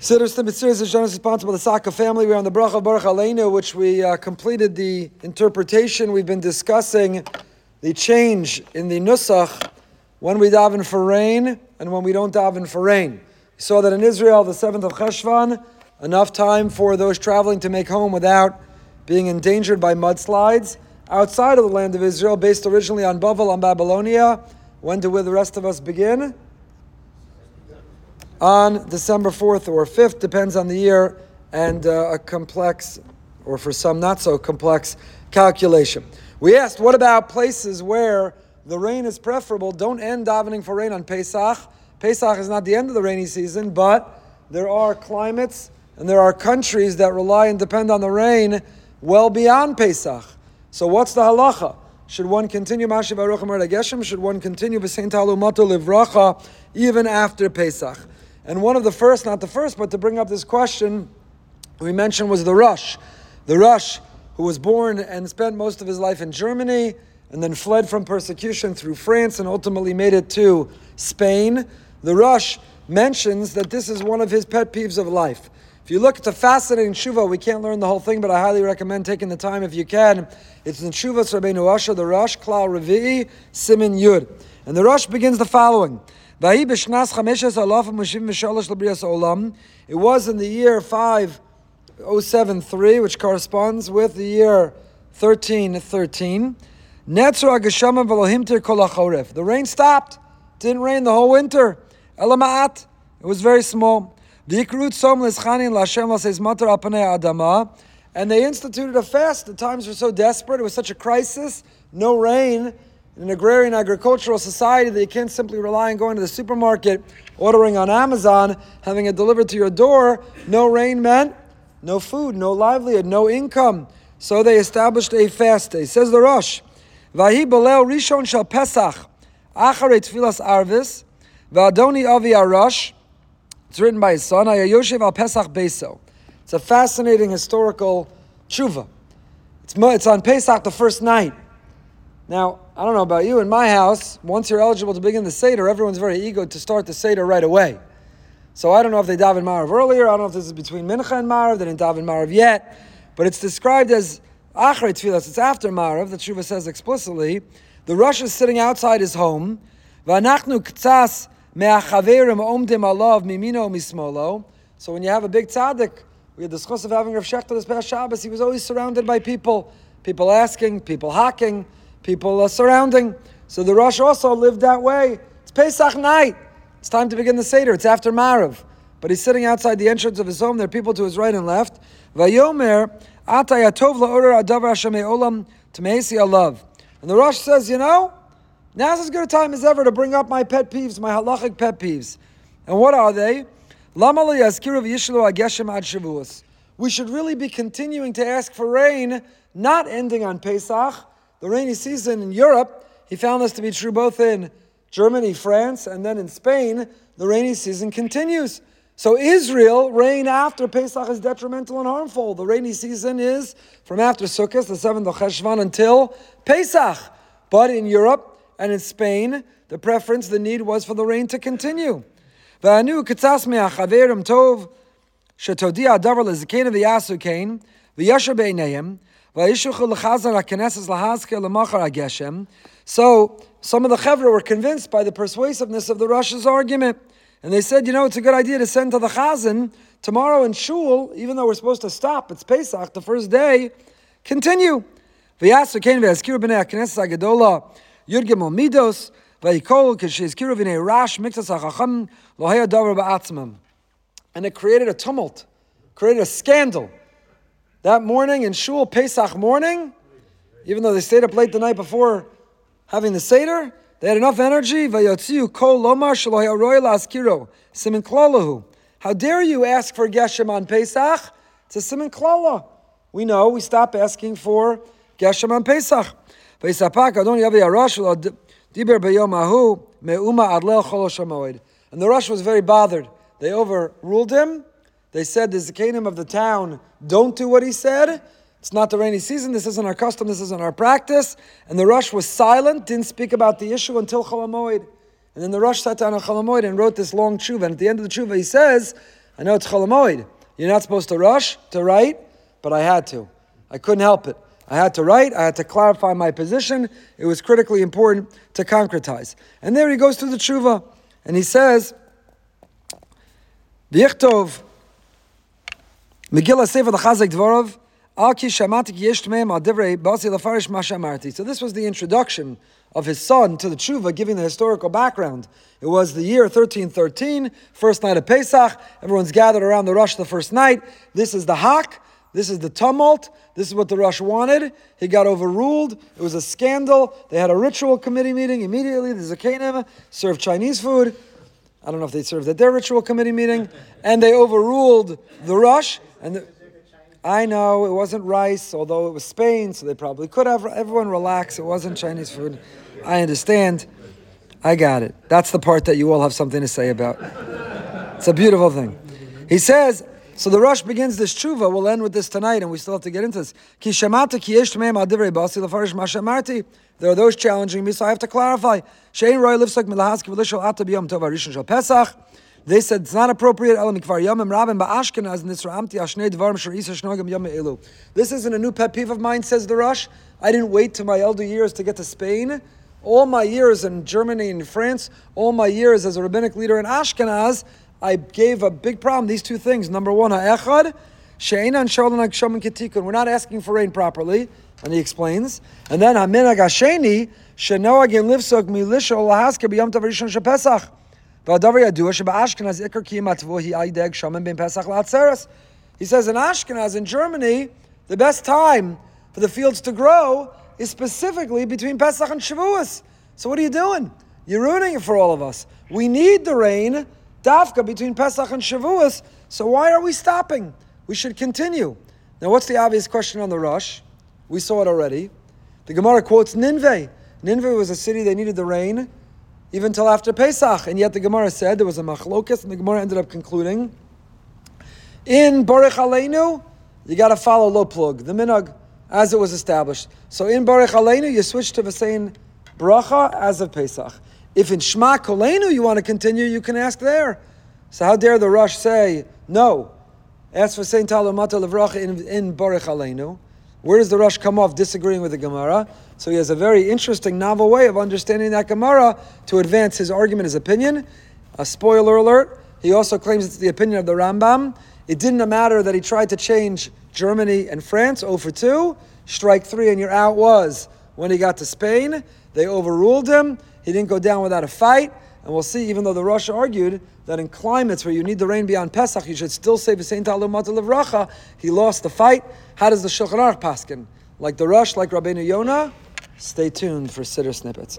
Siddur Mitzvahs is generally sponsored by the Saka family. We're on the Bracha Bareich Aleinu, which we uh, completed the interpretation. We've been discussing the change in the Nusach when we daven for rain and when we don't daven for rain. We saw that in Israel, the 7th of Cheshvan, enough time for those traveling to make home without being endangered by mudslides. Outside of the land of Israel, based originally on Bavel, on Babylonia, when do the rest of us begin? On December 4th or 5th, depends on the year, and uh, a complex, or for some not so complex, calculation. We asked, what about places where the rain is preferable? Don't end davening for rain on Pesach. Pesach is not the end of the rainy season, but there are climates and there are countries that rely and depend on the rain well beyond Pesach. So what's the halacha? Should one continue Mashiv Aruch Geshem? Should one continue V'sein Talumato Livracha even after Pesach? And one of the first, not the first, but to bring up this question, we mentioned was the Rosh. The Rosh, who was born and spent most of his life in Germany and then fled from persecution through France and ultimately made it to Spain. The Rosh mentions that this is one of his pet peeves of life. If you look, it's a fascinating tshuva. We can't learn the whole thing, but I highly recommend taking the time if you can. It's in Tshuva Rabbeinu Asher, the Rosh, Klal Revi'i, Siman Yud. And the Rosh begins the following. It was in the year 5073, which corresponds with the year 1313. The rain stopped. didn't rain the whole winter. It was very small. And they instituted a fast. The times were so desperate. It was such a crisis. No rain in an agrarian agricultural society that you can't simply rely on going to the supermarket, ordering on Amazon, having it delivered to your door. No rain meant no food, no livelihood, no income. So they established a fast day. Says the Rosh, Vahi Balel Rishon Shal Pesach, Acharei Tfilas Arvis, Vadoni Avi Arash. It's written by his son, Ayayoshev Al Pesach Beso. It's a fascinating historical tshuva. It's, it's on Pesach the first night. Now, I don't know about you, in my house, once you're eligible to begin the Seder, everyone's very eager to start the Seder right away. So I don't know if they daven Marav earlier, I don't know if this is between Mincha and Marav, they didn't daven Marav yet, but it's described as Achrei Tfilas, it's after Marav, that Tshuva says explicitly. The Rosh is sitting outside his home, V'anachnu k'tzas me'achaverim omdim alav mimino mismolo. So when you have a big tzaddik, we had the of having Rav Shechter this past Shabbos, he was always surrounded by people, people asking, people hacking, people are surrounding. So the Rosh also lived that way. It's Pesach night. It's time to begin the Seder. It's after Marav. But he's sitting outside the entrance of his home. There are people to his right and left. Vayomer, atayatov. And the Rosh says, you know, now's as good a time as ever to bring up my pet peeves, my halachic pet peeves. And what are they? We should really be continuing to ask for rain, not ending on Pesach, the rainy season in Europe, he found this to be true both in Germany, France, and then in Spain, the rainy season continues. So Israel, rain after Pesach is detrimental and harmful. The rainy season is from after Sukkot, the 7th of Cheshvan, until Pesach. But in Europe and in Spain, the preference, the need was for the rain to continue. tov, v'yasu kain, v'yasher b'einayim, so some of the Chevra were convinced by the persuasiveness of the Rosh's argument. And they said, you know, it's a good idea to send to the Chazan tomorrow in Shul, even though we're supposed to stop, it's Pesach, the first day, continue. And it created a tumult, created a scandal. That morning in Shul, Pesach morning, even though they stayed up late the night before having the Seder, they had enough energy. How dare you ask for Geshem on Pesach? It's a Siman Klala. We know, we stop asking for Geshem on Pesach. And the Rosh was very bothered. They overruled him they said the Zakanim of the town don't do what he said. It's not the rainy season. This isn't our custom. This isn't our practice. And the Rosh was silent, didn't speak about the issue until Chol Hamoed. And then the Rosh sat down on Chol Hamoed and wrote this long tshuva. And at the end of the tshuva, he says, I know it's Chol Hamoed. You're not supposed to rush to write, but I had to. I couldn't help it. I had to write, I had to clarify my position. It was critically important to concretize. And there he goes through the tshuva, and he says, V'yichtov, Megillah Sefer L'chazek Dvorov, Al ki shamatik yesh tmeim al divrei basi lafarish ma shamarti. So this was the introduction of his son to the tshuva, giving the historical background. It was the year 1313, first night of Pesach. Everyone's gathered around the Rosh the first night. This is the hak. This is the tumult. This is what the Rosh wanted. He got overruled. It was a scandal. They had a ritual committee meeting immediately. The Zakanim served Chinese food. I don't know if they served at their ritual committee meeting. And they overruled the Rosh. And the, I know it wasn't rice, although it was Spain, so they probably could have. Everyone relax. It wasn't Chinese food. I understand. I got it. That's the part that you all have something to say about. It's a beautiful thing. He says, so the Rosh begins this tshuva. We'll end with this tonight, and we still have to get into this. There are those challenging me, so I have to clarify. They said it's not appropriate. This isn't a new pet peeve of mine, says the Rosh. I didn't wait to my elder years to get to Spain. All my years in Germany and France, all my years as a rabbinic leader in Ashkenaz, I gave a big problem. These two things. Number one, ha'echad. We're not asking for rain properly, and he explains. And then haminag. He says in Ashkenaz, in Germany, the best time for the fields to grow is specifically between Pesach and Shavuos. So what are you doing? You're ruining it for all of us. We need the rain dafka between Pesach and Shavuos. So why are we stopping? We should continue. Now, what's the obvious question on the Rosh? We saw it already. The Gemara quotes Nineveh. Nineveh was a city they needed the rain even till after Pesach, and yet the Gemara said there was a machlokas, and the Gemara ended up concluding in Bareich Aleinu, you got to follow low plug the minhag as it was established. So in Bareich Aleinu, you switch to Vasein bracha as of Pesach. If in Shema Kolenu you want to continue, you can ask there. So how dare the Rosh say no? Ask for Saint Talumata Levracha in, in Bareich Aleinu. Where does the Rosh come off disagreeing with the Gemara? So he has a very interesting, novel way of understanding that Gemara to advance his argument, his opinion. A spoiler alert, he also claims it's the opinion of the Rambam. It didn't matter that he tried to change Germany and France, 0 for 2. Strike 3 and you're out was when he got to Spain. They overruled him. He didn't go down without a fight. And we'll see, even though the Rosh argued that in climates where you need the rain beyond Pesach, you should still say V'sein Ta'alumata Levracha, he lost the fight. How does the Shulchan Aruch paskin? Like the Rosh, like Rabbeinu Yonah? Stay tuned for Siddur Snippets.